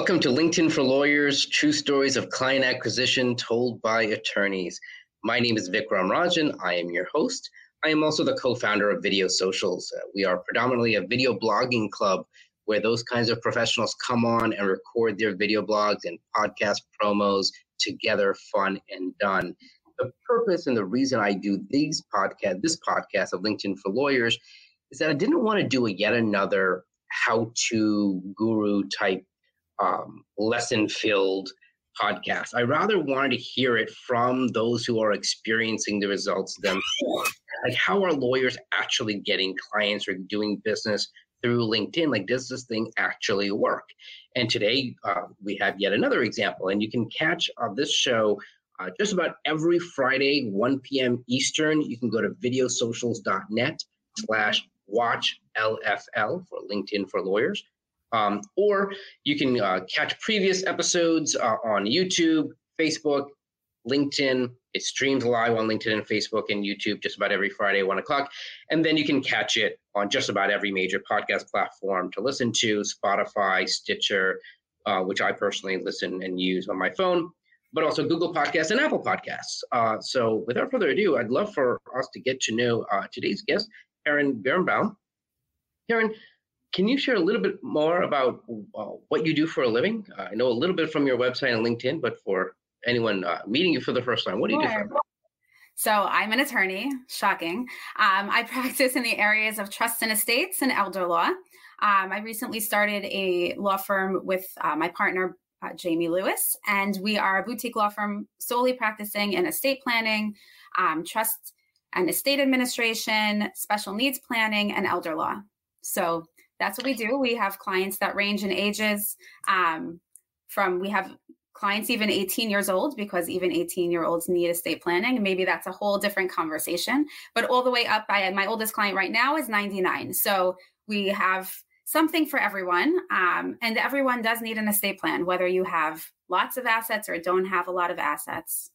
Welcome to LinkedIn for Lawyers True Stories of Client Acquisition Told by Attorneys. My name is Vikram Rajan. I am your host. I am also the co founder of Video Socials. Uh, we are predominantly a video blogging club where those kinds of professionals come on and record their video blogs and podcast promos together, fun and done. The purpose and the reason I do these podcast, this podcast of LinkedIn for Lawyers, is that I didn't want to do a yet another how to guru type um, lesson filled podcast. I rather wanted to hear it from those who are experiencing the results themselves. Like, how are lawyers actually getting clients or doing business through LinkedIn? Like, does this thing actually work? And today uh, we have yet another example, and you can catch uh, this show. Uh, just about every Friday, 1 p.m. Eastern, you can go to videosocials.net slash watch LFL for LinkedIn for Lawyers. Um, or you can uh, catch previous episodes uh, on YouTube, Facebook, LinkedIn. It streams live on LinkedIn and Facebook and YouTube just about every Friday, one o'clock. And then you can catch it on just about every major podcast platform to listen to Spotify, Stitcher, uh, which I personally listen and use on my phone, but also Google Podcasts and Apple Podcasts. Uh, so without further ado, I'd love for us to get to know uh, today's guest, Karen Birnbaum. Karen, can you share a little bit more about uh, what you do for a living? Uh, I know a little bit from your website and LinkedIn, but for anyone uh, meeting you for the first time, what do you do? So I'm an attorney. Shocking. Um, I practice in the areas of trust and estates and elder law. Um, I recently started a law firm with uh, my partner uh, Jamie Lewis, and we are a boutique law firm solely practicing in estate planning, um, trust and estate administration, special needs planning, and elder law. So that's what we do. We have clients that range in ages um, from we have clients even 18 years old because even 18 year olds need estate planning maybe that's a whole different conversation but all the way up by my oldest client right now is 99 so we have something for everyone um, and everyone does need an estate plan whether you have lots of assets or don't have a lot of assets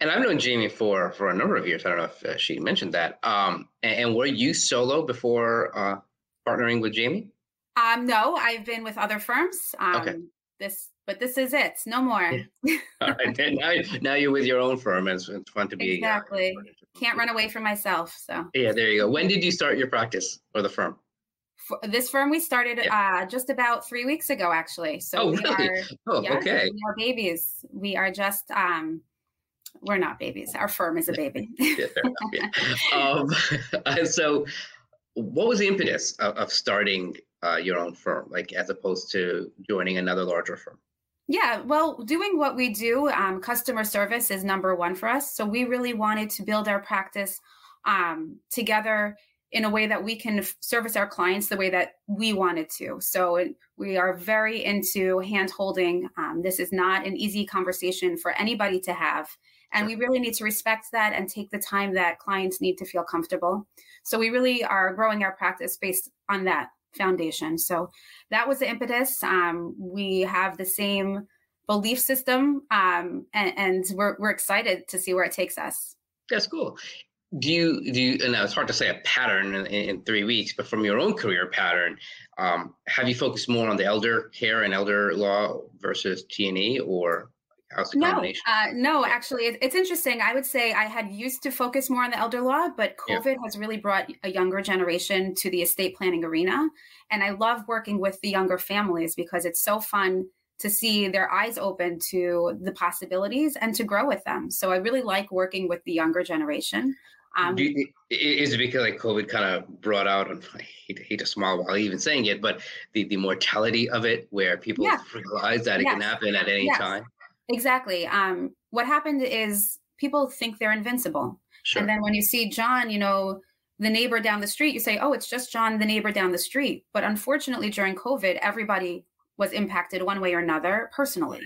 and I've known Jamie for for a number of years. I don't know if uh, she mentioned that. Um, and, and, were you solo before uh, partnering with Jamie? Um, no, I've been with other firms. Um, okay. This, but this is it. No more. Yeah. All right. now, now you're with your own firm. It's, it's fun to be. Uh, exactly. Uh, Can't run away from myself. So. Yeah, there you go. When did you start your practice or the firm? For this firm we started yeah. uh, just about three weeks ago, actually. So oh, we really? are. Oh, yeah, okay. We are babies. We are just. Um, we're not babies. Our firm is a baby. yeah, yeah. Um, so, what was the impetus of, of starting uh, your own firm, like as opposed to joining another larger firm? Yeah, well, doing what we do, um, customer service is number one for us. So we really wanted to build our practice um, together in a way that we can f- service our clients the way that we wanted to. So it, we are very into hand holding. Um, this is not an easy conversation for anybody to have. And we really need to respect that and take the time that clients need to feel comfortable. So we really are growing our practice based on that foundation. So that was the impetus. Um, we have the same belief system, um, and, and we're we're excited to see where it takes us. That's cool. Do you do you? And it's hard to say a pattern in, in three weeks, but from your own career pattern, um, have you focused more on the elder care and elder law versus T and E, or How's the no? Uh, no, actually, it, it's interesting. I would say I had used to focus more on the elder law, but COVID yeah. has really brought a younger generation to the estate planning arena. And I love working with the younger families because it's so fun to see their eyes open to the possibilities and to grow with them. So I really like working with the younger generation. Um, you, is it because like COVID kind of brought out, and I hate, hate to smile while even saying it, but the, the mortality of it, where people realize that it yes. can happen at any yes. time? Exactly. Um, what happened is people think they're invincible. Sure. And then when you see John, you know, the neighbor down the street, you say, oh, it's just John, the neighbor down the street. But unfortunately, during COVID, everybody was impacted one way or another personally.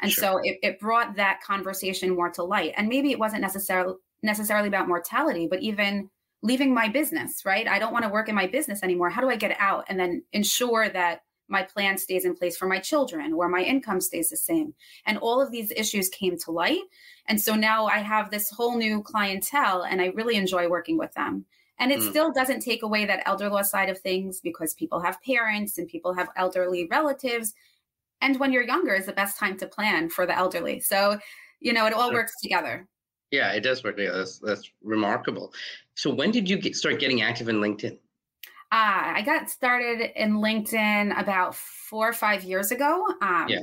And sure. so it, it brought that conversation more to light. And maybe it wasn't necessarily necessarily about mortality, but even leaving my business, right? I don't want to work in my business anymore. How do I get out and then ensure that my plan stays in place for my children or my income stays the same and all of these issues came to light and so now i have this whole new clientele and i really enjoy working with them and it mm. still doesn't take away that elder law side of things because people have parents and people have elderly relatives and when you're younger is the best time to plan for the elderly. So, you know, it all works together. Yeah, it does work together. That's, that's remarkable. So, when did you get, start getting active in LinkedIn? Uh, I got started in LinkedIn about four or five years ago. Um, yeah.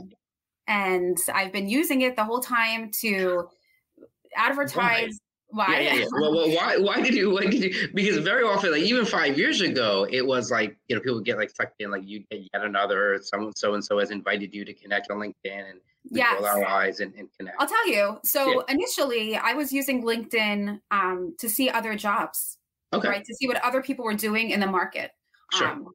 And I've been using it the whole time to advertise why? Yeah, yeah, yeah. well, well, why? Why did you? Why did you? Because very often, like even five years ago, it was like you know people get like sucked in, like you get yet another someone so and so has invited you to connect on LinkedIn and yeah, roll our eyes and, and, connect. I'll tell you. So yeah. initially, I was using LinkedIn um, to see other jobs, okay. right? To see what other people were doing in the market. Sure. Um,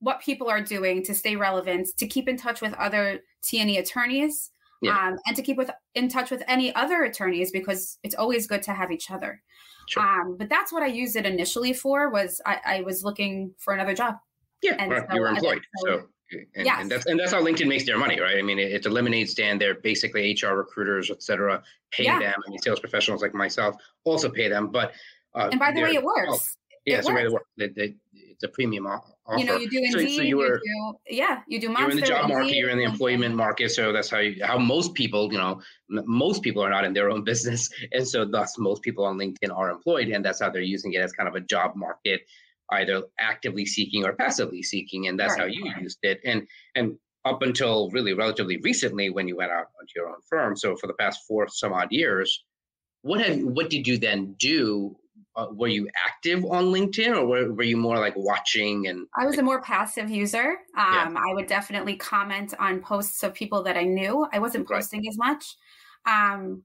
what people are doing to stay relevant, to keep in touch with other T&E attorneys, yeah. um, and to keep with in touch with any other attorneys because it's always good to have each other. Sure. Um, but that's what I used it initially for. Was I, I was looking for another job. Yeah, and well, so you were employed, so. And, yes. and that's and that's how LinkedIn makes their money, right? I mean, it, it eliminates Dan. They're basically HR recruiters, et cetera, pay yeah. them. I mean, sales professionals like myself also pay them. But uh, and by the way, it works. Oh, yeah, it's the way it works. They, they, it's a premium offer. You know, you do Indeed. So, so you were, you do, yeah, you do. Monster, you're in the job market. You're in the employment market. So that's how you, how most people, you know, most people are not in their own business, and so thus most people on LinkedIn are employed, and that's how they're using it as kind of a job market, either actively seeking or passively seeking, and that's right. how you used it. And and up until really relatively recently, when you went out onto your own firm, so for the past four some odd years, what have what did you then do uh, were you active on LinkedIn or were, were you more like watching and I was a more passive user. Um, yeah. I would definitely comment on posts of people that I knew. I wasn't posting right. as much. Um,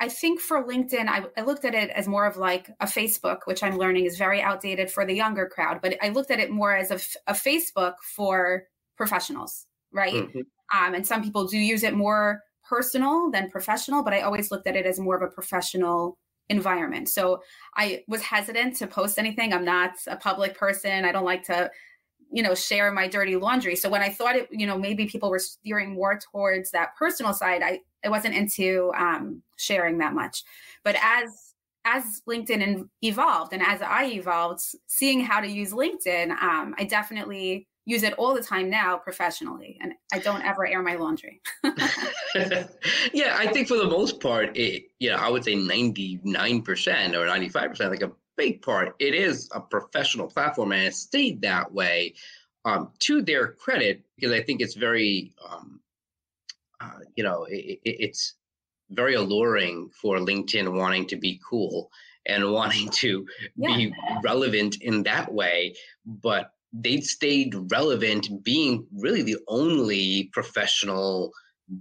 I think for LinkedIn, I, I, looked at it as more of like a Facebook, which I'm learning is very outdated for the younger crowd, but I looked at it more as a, a Facebook for professionals, right? Mm-hmm. Um, and some people do use it more personal than professional, but I always looked at it as more of a professional environment. So I was hesitant to post anything. I'm not a public person. I don't like to, you know, share my dirty laundry. So when I thought it, you know, maybe people were steering more towards that personal side, I, I wasn't into um, sharing that much. But as as LinkedIn evolved and as I evolved, seeing how to use LinkedIn, um, I definitely use it all the time now professionally and i don't ever air my laundry yeah i think for the most part it you know i would say 99% or 95% like a big part it is a professional platform and it stayed that way um, to their credit because i think it's very um, uh, you know it, it, it's very alluring for linkedin wanting to be cool and wanting to yeah. be relevant in that way but they stayed relevant being really the only professional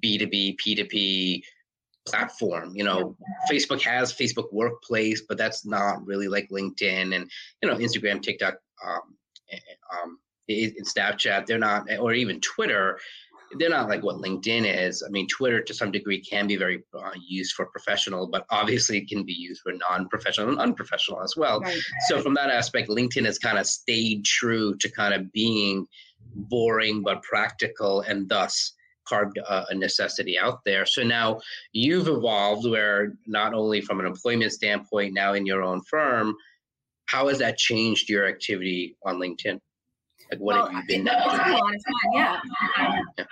b2b p2p platform you know. Facebook has facebook workplace but that's not really like linkedin and you know instagram tiktok um, um, snapchat they're not or even twitter they're not like what LinkedIn is. I mean, Twitter to some degree can be very uh, used for professional, but obviously it can be used for non-professional and unprofessional as well. Right. So from that aspect, LinkedIn has kind of stayed true to kind of being boring but practical, and thus carved uh, a necessity out there. So now you've evolved where not only from an employment standpoint, now in your own firm, how has that changed your activity on LinkedIn? Like, what well, have you been doing? A lot of fun, yeah. yeah.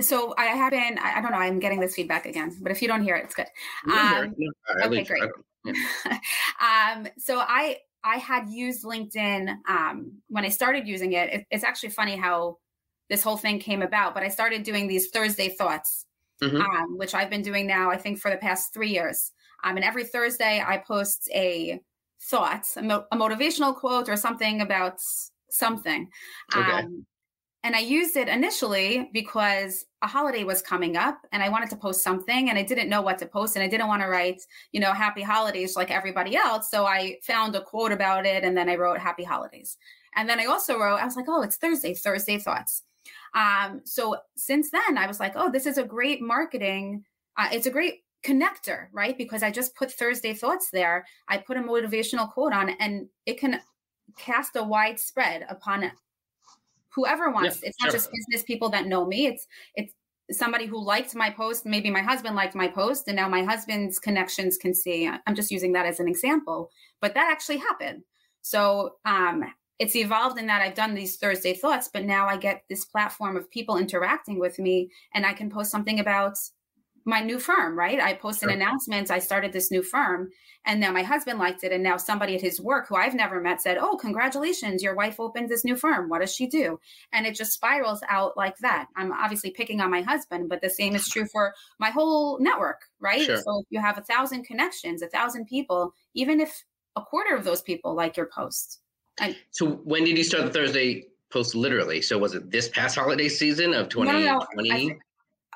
So I have been. I, I, don't know. I'm getting this feedback again, but if you don't hear it, it's good. Um, okay, great. Yeah. um, so I I had used LinkedIn um, when I started using it, it. It's actually funny how this whole thing came about. But I started doing these Thursday thoughts, mm-hmm. um, which I've been doing now. I think for the past three years. Um, and every Thursday I post a thought, a, mo- a motivational quote, or something about something. Okay. Um, and I used it initially because a holiday was coming up and I wanted to post something and I didn't know what to post and I didn't want to write, you know, happy holidays like everybody else. So I found a quote about it and then I wrote happy holidays. And then I also wrote, I was like, oh, it's Thursday, Thursday thoughts. Um, so since then, I was like, oh, this is a great marketing. Uh, it's a great connector, right? Because I just put Thursday thoughts there. I put a motivational quote on and it can cast a wide spread upon whoever wants. Yeah, it's not sure. just business people that know me. It's it's somebody who liked my post. Maybe my husband liked my post, and now my husband's connections can see. I'm just using that as an example, but that actually happened. So um, it's evolved in that I've done these Thursday thoughts, but now I get this platform of people interacting with me and I can post something about my new firm, right? I posted sure. announcements. I started this new firm and now my husband liked it. And now somebody at his work who I've never met said, Oh, congratulations, your wife opened this new firm. What does she do? And it just spirals out like that. I'm obviously picking on my husband, but the same is true for my whole network, right? Sure. So if you have a thousand connections, a thousand people, even if a quarter of those people like your post. And, so when did you start the Thursday post literally? So was it this past holiday season of 2020? No, no, no.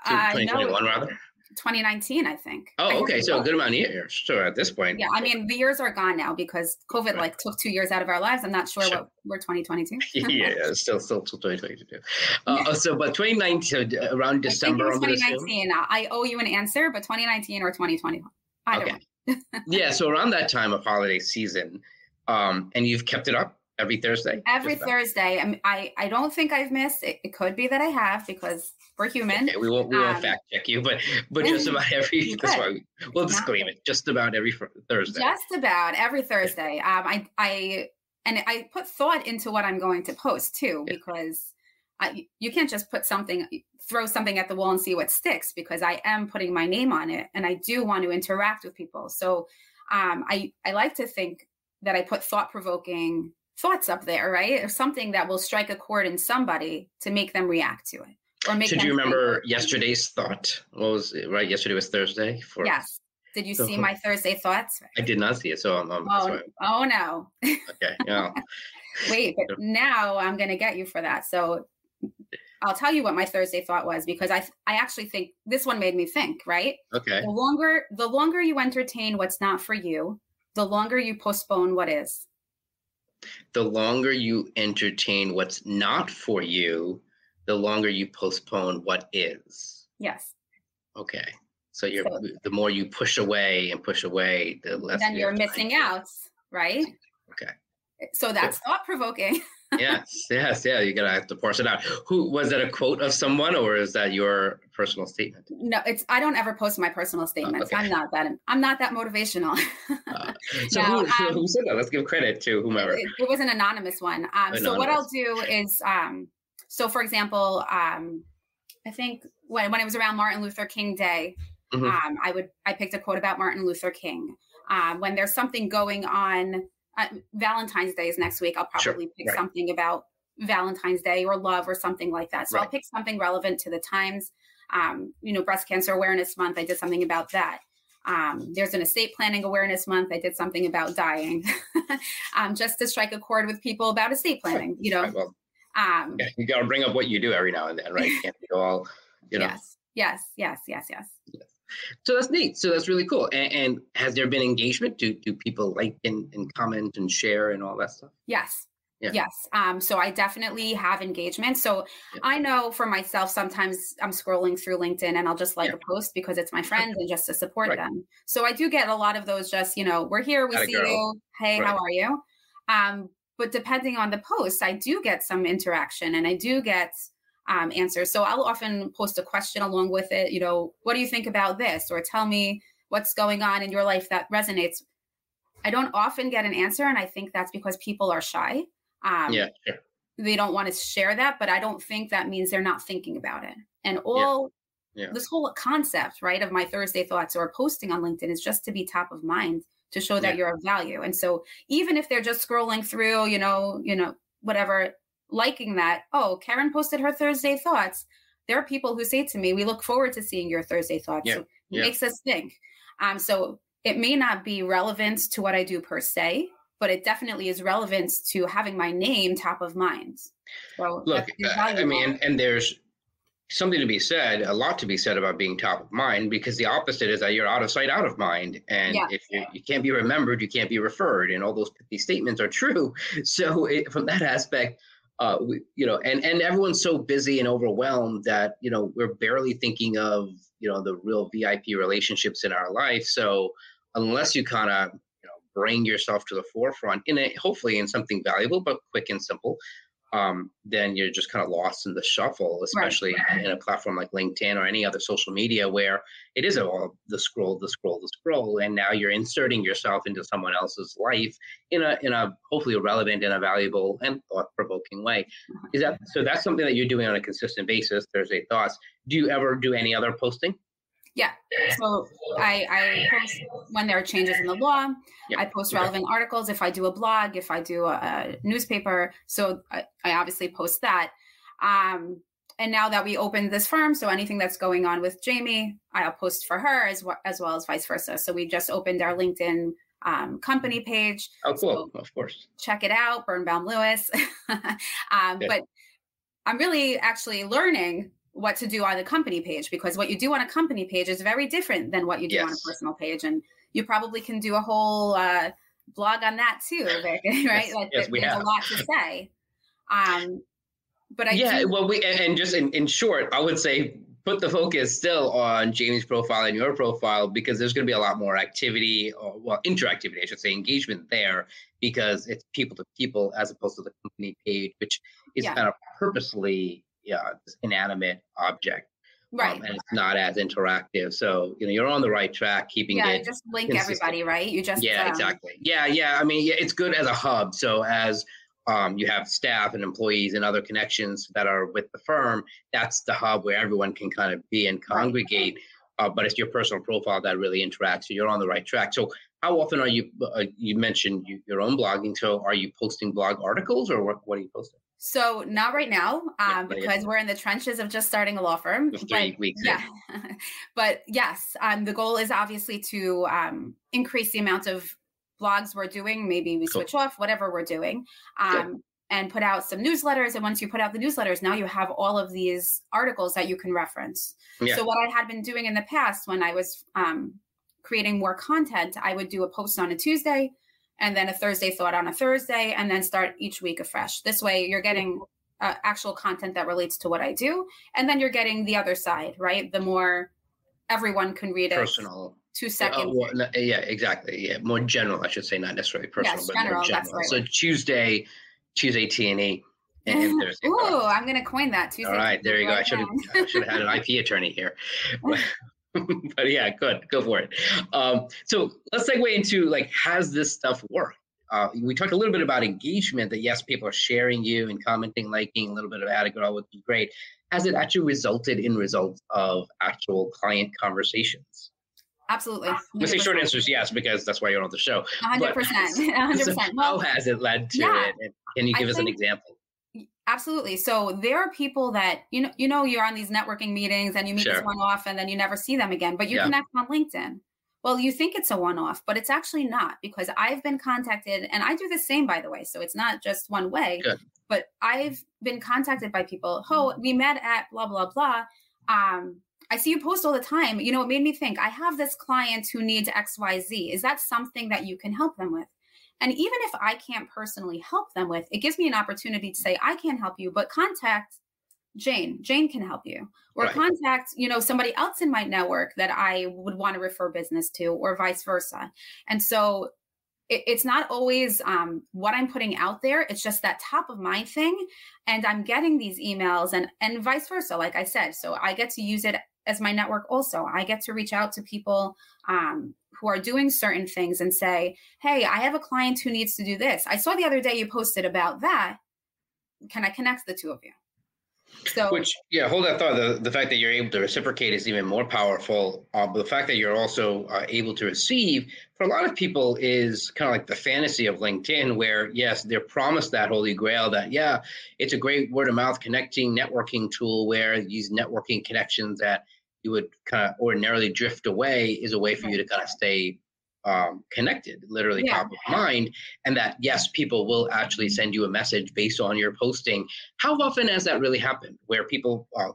I, 2021 rather? 2019, I think. Oh, I okay. So a good amount of years. So at this point. Yeah. I mean, the years are gone now because COVID like took two years out of our lives. I'm not sure, sure. what we're 2022. yeah, yeah, still, still, still 2022. Uh, so, but 2019, uh, around December. 2019. I owe you an answer, but 2019 or 2020. Either okay. yeah. So around that time of holiday season, um, and you've kept it up every Thursday? Every Thursday. I, I, I don't think I've missed. It, it, could be that I have because we're human. Okay, we won't we won't um, fact check you, but but just about every. That's why we, we'll disclaim it. Just about every Thursday. Just about every Thursday. Um, I I and I put thought into what I'm going to post too yeah. because. I, you can't just put something throw something at the wall and see what sticks because i am putting my name on it and i do want to interact with people so um, I, I like to think that i put thought provoking thoughts up there, right? Something that will strike a chord in somebody to make them react to it. Or make Should you remember yesterday's thought? What was it, right? Yesterday was Thursday. For yes. Did you see my Thursday thoughts? I did not see it. So um, um, I'm, I'm oh, oh no. Okay. Yeah. Wait, but now I'm going to get you for that. So I'll tell you what my Thursday thought was because I I actually think this one made me think, right? Okay. The longer the longer you entertain what's not for you, the longer you postpone what is the longer you entertain what's not for you, the longer you postpone what is. Yes. Okay. So you're so, the more you push away and push away, the less then you're missing out, right? Okay. So that's thought provoking. yes, yes, yeah. You gotta have to parse it out. Who was that a quote of someone, or is that your personal statement? No, it's. I don't ever post my personal statements. okay. I'm not that. I'm not that motivational. uh, so no, who, um, who, said that? Let's give credit to whomever. It, it was an anonymous one. Um, anonymous. So what I'll do is, um, so for example, um, I think when when it was around Martin Luther King Day, mm-hmm. um, I would I picked a quote about Martin Luther King. Um, when there's something going on uh, Valentine's Day is next week. I'll probably sure. pick right. something about Valentine's Day or love or something like that. So right. I'll pick something relevant to the times. Um, you know, Breast Cancer Awareness Month, I did something about that. Um, there's an estate planning awareness month. I did something about dying, um, just to strike a chord with people about estate planning. You know, right, well, um, yeah, you got to bring up what you do every now and then, right? You can't be all, you know. Yes, yes, yes, yes, yes. yes. So that's neat. So that's really cool. And, and has there been engagement? Do do people like and, and comment and share and all that stuff? Yes. Yeah. Yes. Um, so I definitely have engagement. So yeah. I know for myself, sometimes I'm scrolling through LinkedIn and I'll just like yeah. a post because it's my friends and just to support right. them. So I do get a lot of those just, you know, we're here, we see girl. you. Hey, right. how are you? Um, but depending on the post, I do get some interaction and I do get um, answers. So I'll often post a question along with it. You know, what do you think about this? Or tell me what's going on in your life that resonates. I don't often get an answer, and I think that's because people are shy. Um, yeah, sure. They don't want to share that, but I don't think that means they're not thinking about it. And all yeah. Yeah. this whole concept, right, of my Thursday thoughts or posting on LinkedIn is just to be top of mind to show that yeah. you're of value. And so even if they're just scrolling through, you know, you know, whatever, liking that, oh, Karen posted her Thursday thoughts. There are people who say to me, we look forward to seeing your Thursday thoughts. Yeah. So it yeah. makes us think. Um, so it may not be relevant to what I do per se, but it definitely is relevant to having my name top of mind. So look, I mean, and there's something to be said, a lot to be said about being top of mind, because the opposite is that you're out of sight, out of mind. And yeah. if you, you, can't be remembered, you can't be referred. And all those these statements are true. So it, from that aspect, uh, we, you know, and and everyone's so busy and overwhelmed that you know we're barely thinking of you know the real VIP relationships in our life. So unless you kind of you know bring yourself to the forefront in it, hopefully in something valuable but quick and simple, um, then you're just kind of lost in the shuffle, especially right. in a platform like LinkedIn or any other social media where it is all the scroll, the scroll, the scroll, and now you're inserting yourself into someone else's life in a in a hopefully relevant and a valuable and thought provoking way. Is that so? That's something that you're doing on a consistent basis. Thursday thoughts. Do you ever do any other posting? Yeah. So I, I post when there are changes in the law. I post relevant articles if I do a blog, if I do a, a newspaper. So I, I, obviously post that. Um, and now that we opened this firm, so anything that's going on with Jamie, I'll post for her as well as well as vice versa. So we just opened our LinkedIn um, company page. Oh, cool! So of course. Check it out, Birnbaum Lewis. um, yeah. But I'm really actually learning what to do on the company page because what you do on a company page is very different than what you do yes. on a personal page and you probably can do a whole uh, blog on that too right yes, like yes, there's have. a lot to say um but I yeah do- well we and just in, in short i would say put the focus still on Jamie's profile and your profile because there's going to be a lot more activity or well interactivity i should say engagement there because it's people to people as opposed to the company page which is yeah. kind of purposely yeah, inanimate object. Um, right. Um, and it's not as interactive. So, you know, you're on the right track, keeping yeah, it. just link consistent. everybody, right? You just. Yeah, um, exactly. Yeah, yeah. I mean, yeah, it's good as a hub. So, as um, you have staff and employees and other connections that are with the firm, that's the hub where everyone can kind of be and congregate. Right. Uh, but it's your personal profile that really interacts. So, you're on the right track. So, how often are you? Uh, you mentioned you, your own blogging. So, are you posting blog articles or what, what are you posting? So not right now, um, because we're in the trenches of just starting a law firm. three but, weeks. Yeah, but yes, um, the goal is obviously to um, increase the amount of blogs we're doing. Maybe we switch off whatever we're doing, um, and put out some newsletters. And once you put out the newsletters, now you have all of these articles that you can reference. Yeah. So what I had been doing in the past when I was um, creating more content, I would do a post on a Tuesday and then a Thursday thought on a Thursday, and then start each week afresh. This way, you're getting uh, actual content that relates to what I do, and then you're getting the other side, right? The more everyone can read it. Personal. Two seconds. Uh, well, yeah, exactly. Yeah, more general, I should say, not necessarily personal, yes, but general, more general. Right. So Tuesday, Tuesday T and E. Ooh, I'm going to coin that. Tuesday All right, there you go. I should have should have had an IP attorney here. but yeah, good, go for it. Um, so let's segue into like, has this stuff worked? Uh, we talked a little bit about engagement. That yes, people are sharing you and commenting, liking a little bit of ad girl, would be great. Has it actually resulted in results of actual client conversations? Absolutely. The short answer is yes, because that's why you're on the show. 100%. 100%. So how has it led to yeah, it? Can you give I us an example? Absolutely. So there are people that you know you know you're on these networking meetings and you meet sure. one off and then you never see them again, but you yeah. connect on LinkedIn. Well, you think it's a one off, but it's actually not because I've been contacted and I do the same by the way. So it's not just one way. Good. But I've been contacted by people, "Oh, we met at blah blah blah." Um I see you post all the time. You know, it made me think I have this client who needs XYZ. Is that something that you can help them with? And even if I can't personally help them with, it gives me an opportunity to say, I can't help you, but contact Jane. Jane can help you. Or right. contact, you know, somebody else in my network that I would want to refer business to, or vice versa. And so it, it's not always um, what I'm putting out there. It's just that top of mind thing. And I'm getting these emails and and vice versa, like I said. So I get to use it as my network also. I get to reach out to people um, who are doing certain things and say, Hey, I have a client who needs to do this. I saw the other day you posted about that. Can I connect the two of you? So, which, yeah, hold that thought. The, the fact that you're able to reciprocate is even more powerful. Uh, but the fact that you're also uh, able to receive for a lot of people is kind of like the fantasy of LinkedIn, where yes, they're promised that holy grail that, yeah, it's a great word of mouth connecting networking tool where these networking connections that you would kind of ordinarily drift away is a way for you to kind of stay um, connected, literally yeah. top of mind, and that yes, people will actually send you a message based on your posting. How often has that really happened, where people uh,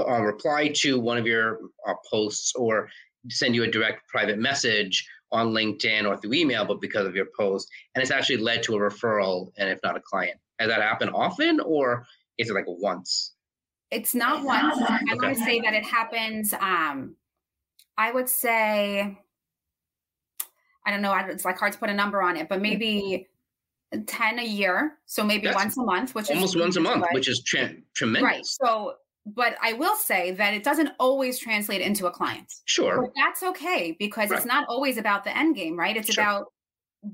uh, reply to one of your uh, posts or send you a direct private message on LinkedIn or through email, but because of your post, and it's actually led to a referral, and if not a client, has that happened often, or is it like once? It's not once. I okay. to say that it happens. Um, I would say, I don't know. It's like hard to put a number on it, but maybe 10 a year. So maybe That's once a month, which is almost is once a month, which is tre- tremendous. Right. So, but I will say that it doesn't always translate into a client. Sure. But that's okay because right. it's not always about the end game, right? It's sure. about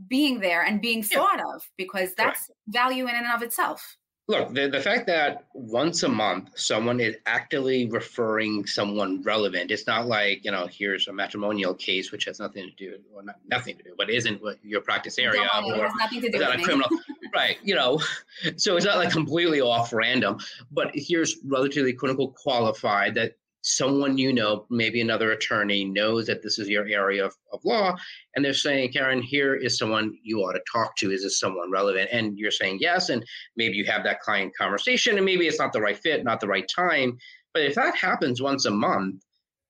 being there and being thought yeah. of because that's value in and of itself. Look, the, the fact that once a month someone is actively referring someone relevant, it's not like, you know, here's a matrimonial case which has nothing to do, well, not, nothing to do, but isn't what your practice area no, or nothing to do with a criminal. right. You know, so it's not like completely off random, but here's relatively quote unquote qualified that someone you know, maybe another attorney, knows that this is your area of, of law, and they're saying, Karen, here is someone you ought to talk to. Is this someone relevant? And you're saying yes, and maybe you have that client conversation, and maybe it's not the right fit, not the right time. But if that happens once a month,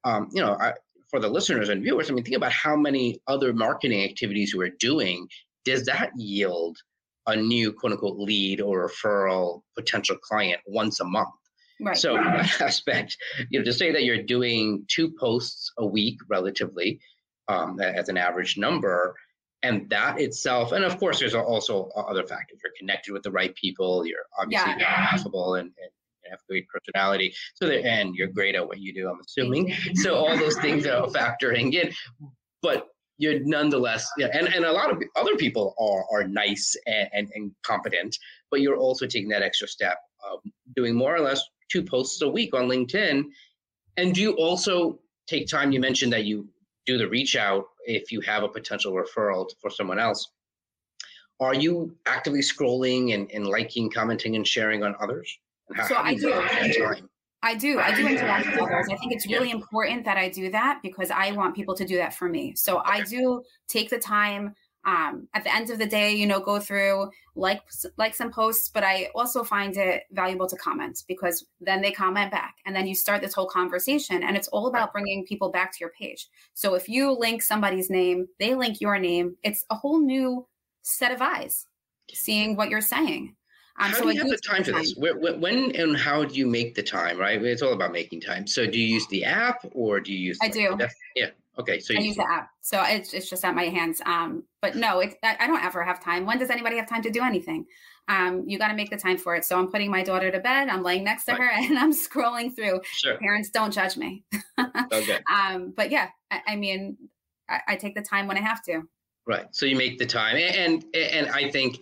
um, you know, I, for the listeners and viewers, I mean, think about how many other marketing activities you are doing. Does that yield a new quote unquote lead or referral potential client once a month? Right. So aspect, you know, to say that you're doing two posts a week relatively um, as an average number, and that itself, and of course, there's also other factors. You're connected with the right people. You're obviously yeah. affable and, and have great personality. So that, and you're great at what you do. I'm assuming. so all those things are factoring in, but you're nonetheless, yeah, and, and a lot of other people are are nice and, and, and competent, but you're also taking that extra step Um, doing more or less two posts a week on LinkedIn. And do you also take time? You mentioned that you do the reach out if you have a potential referral for someone else. Are you actively scrolling and, and liking, commenting, and sharing on others? How, so how do I do. I do. I do interact with others. I think it's really important that I do that because I want people to do that for me. So. I do take the time um, at the end of the day, you know, go through like like some posts, but I also find it valuable to comment because then they comment back, and then you start this whole conversation, and it's all about bringing people back to your page. So if you link somebody's name, they link your name. It's a whole new set of eyes seeing what you're saying. Um, how so do you have the time for this? When and how do you make the time? Right, it's all about making time. So, do you use the app or do you use? I do. Yeah. Okay, so I use the app, so it's it's just at my hands. Um, but no, it's I don't ever have time. When does anybody have time to do anything? Um, you got to make the time for it. So I'm putting my daughter to bed. I'm laying next to right. her, and I'm scrolling through. Sure. Parents don't judge me. okay. Um, but yeah, I, I mean, I, I, take the time when I have to. Right. So you make the time, and and I think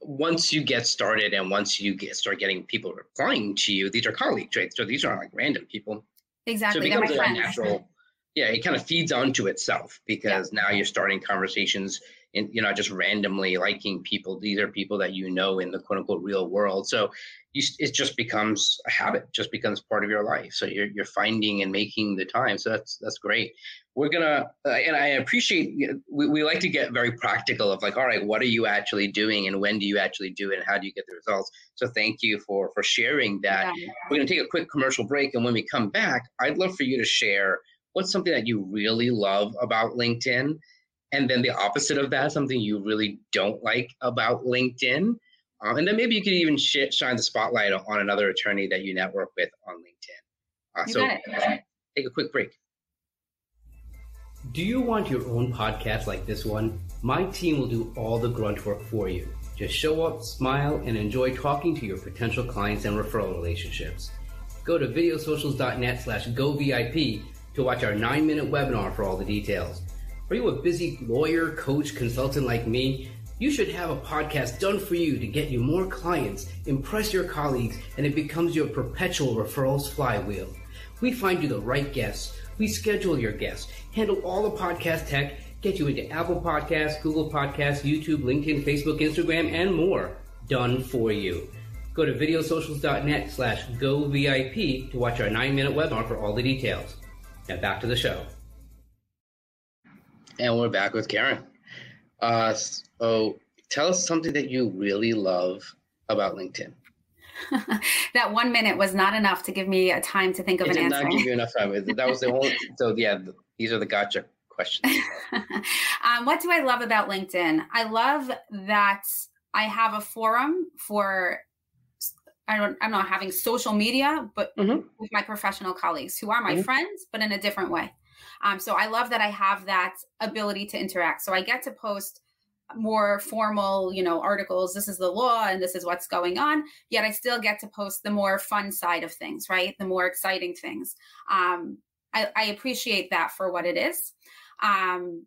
once you get started, and once you get start getting people replying to you, these are colleagues, right? So these aren't like random people. Exactly. So it becomes a natural yeah, it kind of feeds onto itself because yeah. now you're starting conversations and you're not just randomly liking people. These are people that you know in the quote unquote real world. So you, it just becomes a habit, just becomes part of your life. So you're, you're finding and making the time. So that's, that's great. We're gonna, uh, and I appreciate, we, we like to get very practical of like, all right, what are you actually doing and when do you actually do it and how do you get the results? So thank you for, for sharing that. Yeah. We're gonna take a quick commercial break. And when we come back, I'd love for you to share what's something that you really love about LinkedIn? And then the opposite of that, something you really don't like about LinkedIn. Um, and then maybe you could even sh- shine the spotlight on another attorney that you network with on LinkedIn. Uh, so take a quick break. Do you want your own podcast like this one? My team will do all the grunt work for you. Just show up, smile, and enjoy talking to your potential clients and referral relationships. Go to videosocials.net slash govip to watch our nine minute webinar for all the details. Are you a busy lawyer, coach, consultant like me? You should have a podcast done for you to get you more clients, impress your colleagues, and it becomes your perpetual referrals flywheel. We find you the right guests. We schedule your guests, handle all the podcast tech, get you into Apple Podcasts, Google Podcasts, YouTube, LinkedIn, Facebook, Instagram, and more. Done for you. Go to videosocials.net slash govip to watch our nine minute webinar for all the details. Now back to the show. And we're back with Karen. Uh, so tell us something that you really love about LinkedIn. that one minute was not enough to give me a time to think of it an answer. Did Not give you enough time. That was the whole. So yeah, these are the gotcha questions. um, what do I love about LinkedIn? I love that I have a forum for I don't I'm not having social media, but mm-hmm. with my professional colleagues who are my mm-hmm. friends, but in a different way. Um, so I love that I have that ability to interact. So I get to post more formal, you know, articles. This is the law and this is what's going on. Yet I still get to post the more fun side of things, right? The more exciting things. Um, I, I appreciate that for what it is. Um,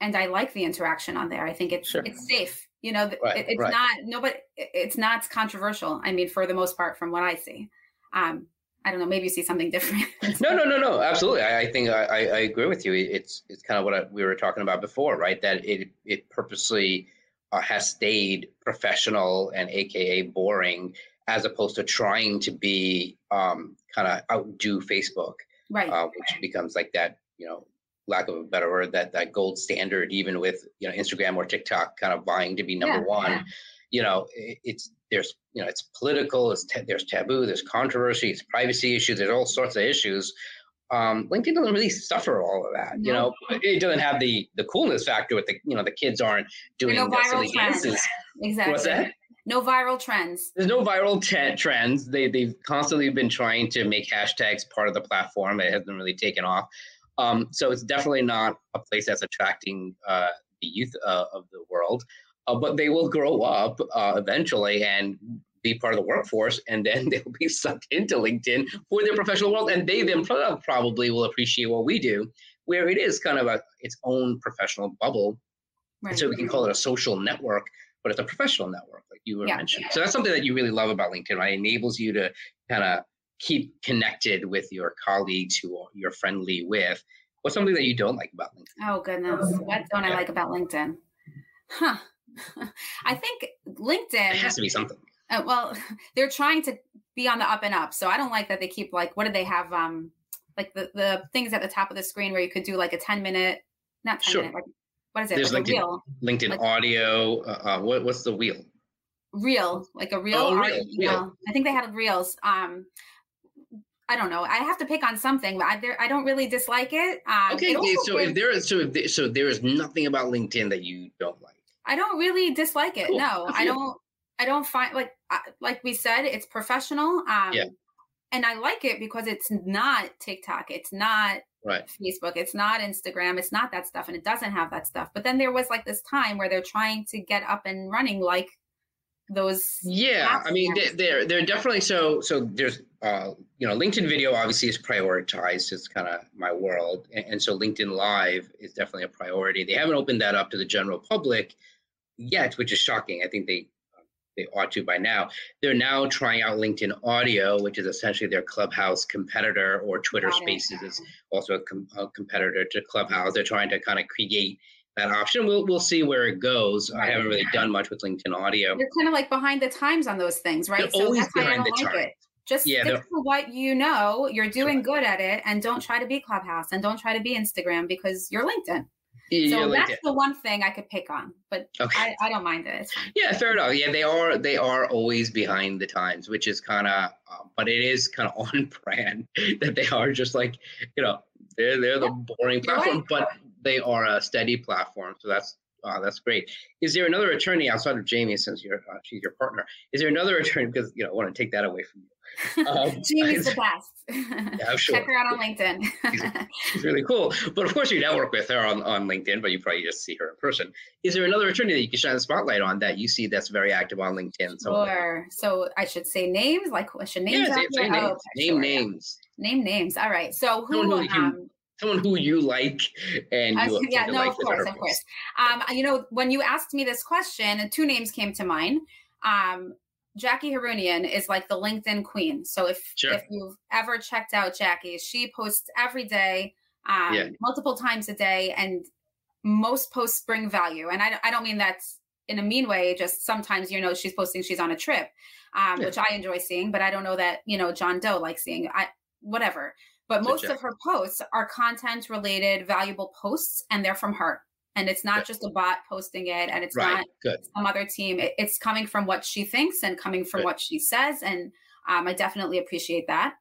and I like the interaction on there. I think it's sure. it's safe. You know, right, it, it's right. not nobody. It's not controversial. I mean, for the most part, from what I see. Um, I don't know. Maybe you see something different. no, no, no, no. Absolutely. I, I think I, I, agree with you. It's it's kind of what I, we were talking about before, right? That it it purposely uh, has stayed professional and AKA boring, as opposed to trying to be um, kind of outdo Facebook, right? Uh, which becomes like that, you know, lack of a better word, that that gold standard, even with you know Instagram or TikTok kind of vying to be number yeah, one. Yeah. You know, it, it's there's you know it's political it's ta- there's taboo there's controversy it's privacy issues there's all sorts of issues um, linkedin doesn't really suffer all of that no. you know it doesn't have the the coolness factor with the you know the kids aren't doing no viral trends. dances exactly what's that no viral trends there's no viral t- trends they, they've constantly been trying to make hashtags part of the platform it hasn't really taken off um, so it's definitely not a place that's attracting uh, the youth uh, of the world uh, but they will grow up uh, eventually and be part of the workforce, and then they'll be sucked into LinkedIn for their professional world, and they then probably will appreciate what we do, where it is kind of a its own professional bubble. Right. So we can call it a social network, but it's a professional network, like you were yeah. mentioning. So that's something that you really love about LinkedIn, right? It enables you to kind of keep connected with your colleagues who you're friendly with. What's something that you don't like about LinkedIn? Oh goodness, what don't I like about LinkedIn? Huh. I think LinkedIn it has to be something. Uh, well, they're trying to be on the up and up, so I don't like that they keep like what do they have? Um, like the the things at the top of the screen where you could do like a ten minute, not ten sure. minute, like what is it? There's like LinkedIn, wheel. LinkedIn like, audio. Uh, uh, what what's the wheel? Reel, like a reel. Oh, reel, reel. I think they had reels. Um, I don't know. I have to pick on something, but I, there, I don't really dislike it. Um, okay, it so if there is so if there, so there is nothing about LinkedIn that you don't like. I don't really dislike it. Cool. No, I don't. I don't find like like we said, it's professional. Um, yeah. And I like it because it's not TikTok. It's not right. Facebook. It's not Instagram. It's not that stuff, and it doesn't have that stuff. But then there was like this time where they're trying to get up and running like those. Yeah, I mean, they're they're definitely so so. There's uh, you know, LinkedIn Video obviously is prioritized. It's kind of my world, and, and so LinkedIn Live is definitely a priority. They haven't opened that up to the general public yet, which is shocking. I think they they ought to by now. They're now trying out LinkedIn Audio, which is essentially their Clubhouse competitor, or Twitter Spaces is also a, com- a, competitor to Clubhouse. They're trying to kind of create that option. We'll we'll see where it goes. I haven't really done much with LinkedIn Audio. You're kind of like behind the times on those things, right? They're so always behind the like times. It. Just yeah, stick to what you know. You're doing good at it, and don't try to be Clubhouse, and don't try to be Instagram because you're LinkedIn. So that's the one thing I could pick on, but okay. I, I, don't mind it. Yeah, fair enough. Yeah, they are they are always behind the times, which is kind of, uh, but it is kind of on brand that they are just like you know they're they're the boring platform, right. but they are a steady platform. So that's uh, that's great. Is there another attorney outside of Jamie, since you're uh, she's your partner? Is there another attorney because you know I want to take that away from you? Um, Jamie's the best. Yeah, I'm sure. Check her out on LinkedIn. she's, really cool. But of course, you network with her on, on LinkedIn, but you probably just see her in person. Is there another attorney that you can shine the spotlight on that you see that's very active on LinkedIn? Sure. So I should say names, like I should names. Yeah, say, say names. Oh, Name sure, names. Name names. All right. So who, um, someone who you like and you uh, yeah no like of course of course um, you know when you asked me this question two names came to mind um, Jackie Harounian is like the LinkedIn queen. So if sure. if you've ever checked out Jackie, she posts every day, um, yeah. multiple times a day, and most posts bring value. And I, I don't mean that's in a mean way. Just sometimes you know she's posting she's on a trip, um, yeah. which I enjoy seeing, but I don't know that you know John Doe likes seeing. I whatever. But most of her posts are content related, valuable posts, and they're from her. And it's not just a bot posting it and it's right. not Good. some other team. It, it's coming from what she thinks and coming from Good. what she says and um, i definitely appreciate that.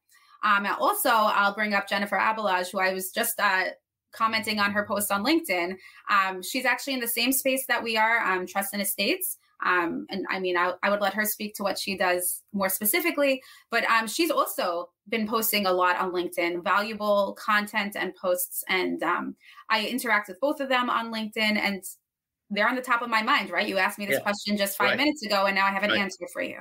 Um, also i'll bring up jennifer abalaj who i was just uh, commenting on her post on linkedin. Um, she's actually in the same space that we are um, trust and estates um, and I mean, I, I, would let her speak to what she does more specifically, but um, she's also been posting a lot on LinkedIn, valuable content and posts. And um, I interact with both of them on LinkedIn. And they're on the top of my mind, right? You asked me this yeah. question just five right. minutes ago, and now I have an right. answer for you.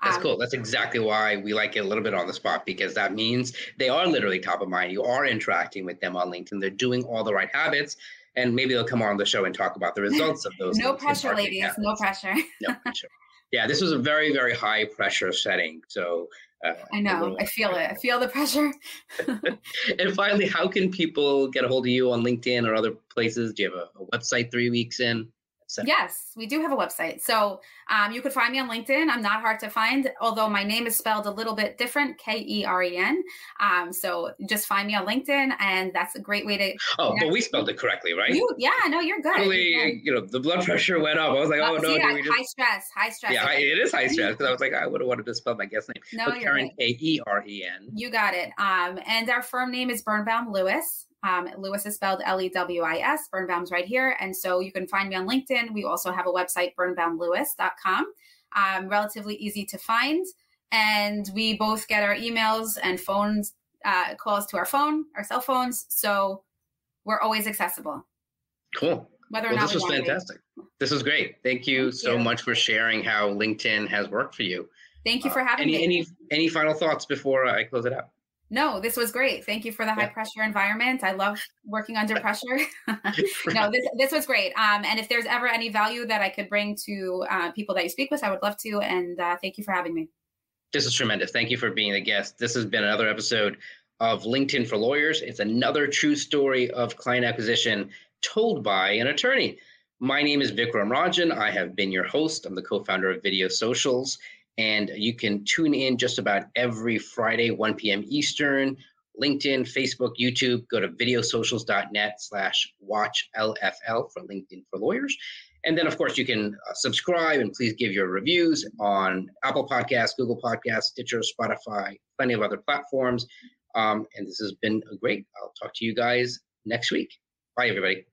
That's um, cool. That's exactly why we like it a little bit on the spot because that means they are literally top of mind. You are interacting with them on LinkedIn. They're doing all the right habits, and maybe they'll come on the show and talk about the results of those. no pressure, ladies. Habits. No pressure. no pressure. Yeah, this was a very, very high pressure setting. So uh, I know. I feel it. I feel the pressure. and finally, how can people get a hold of you on LinkedIn or other places? Do you have a, a website three weeks in? Yes, we do have a website. So um, you could find me on LinkedIn. I'm not hard to find, although my name is spelled a little bit different K E R E N. Um, so just find me on LinkedIn, and that's a great way to. Oh, but we spelled it correctly, right? You, yeah, no, you're good. Totally, you know, the blood pressure went up. I was like, oh, no. See, just... High stress, high stress. Yeah, it is high stress because I was like, I would have wanted to spell my guest name. No, but Keren, K E R E N. You got it. Um, and our firm name is Birnbaum Lewis. Um, Lewis is spelled L E W I S. Birnbaum's right here. And so you can find me on LinkedIn. We also have a website, birnbaumlewis.com. Um, relatively easy to find. And we both get our emails and phones, uh, calls to our phone, our cell phones. So we're always accessible. Cool. Whether well, this was fantastic. This was great. Thank you Thank so you. much for sharing how LinkedIn has worked for you. Thank you for having uh, any, me. Any any final thoughts before I close it out? No, this was great. Thank you for the high pressure environment. I love working under pressure. no, this this was great. Um, and if there's ever any value that I could bring to uh, people that you speak with, I would love to. And uh, thank you for having me. This is tremendous. Thank you for being a guest. This has been another episode of LinkedIn for Lawyers. It's another true story of client acquisition told by an attorney. My name is Vikram Rajan. I have been your host. I'm the co-founder of Video Socials. And you can tune in just about every Friday, 1 p.m. Eastern, LinkedIn, Facebook, YouTube. Go to videosocials.net slash watch LFL for LinkedIn for Lawyers. And then, of course, you can uh, subscribe and please give your reviews on Apple Podcasts, Google Podcasts, Stitcher, Spotify, plenty of other platforms. Um, and this has been great. I'll talk to you guys next week. Bye, everybody.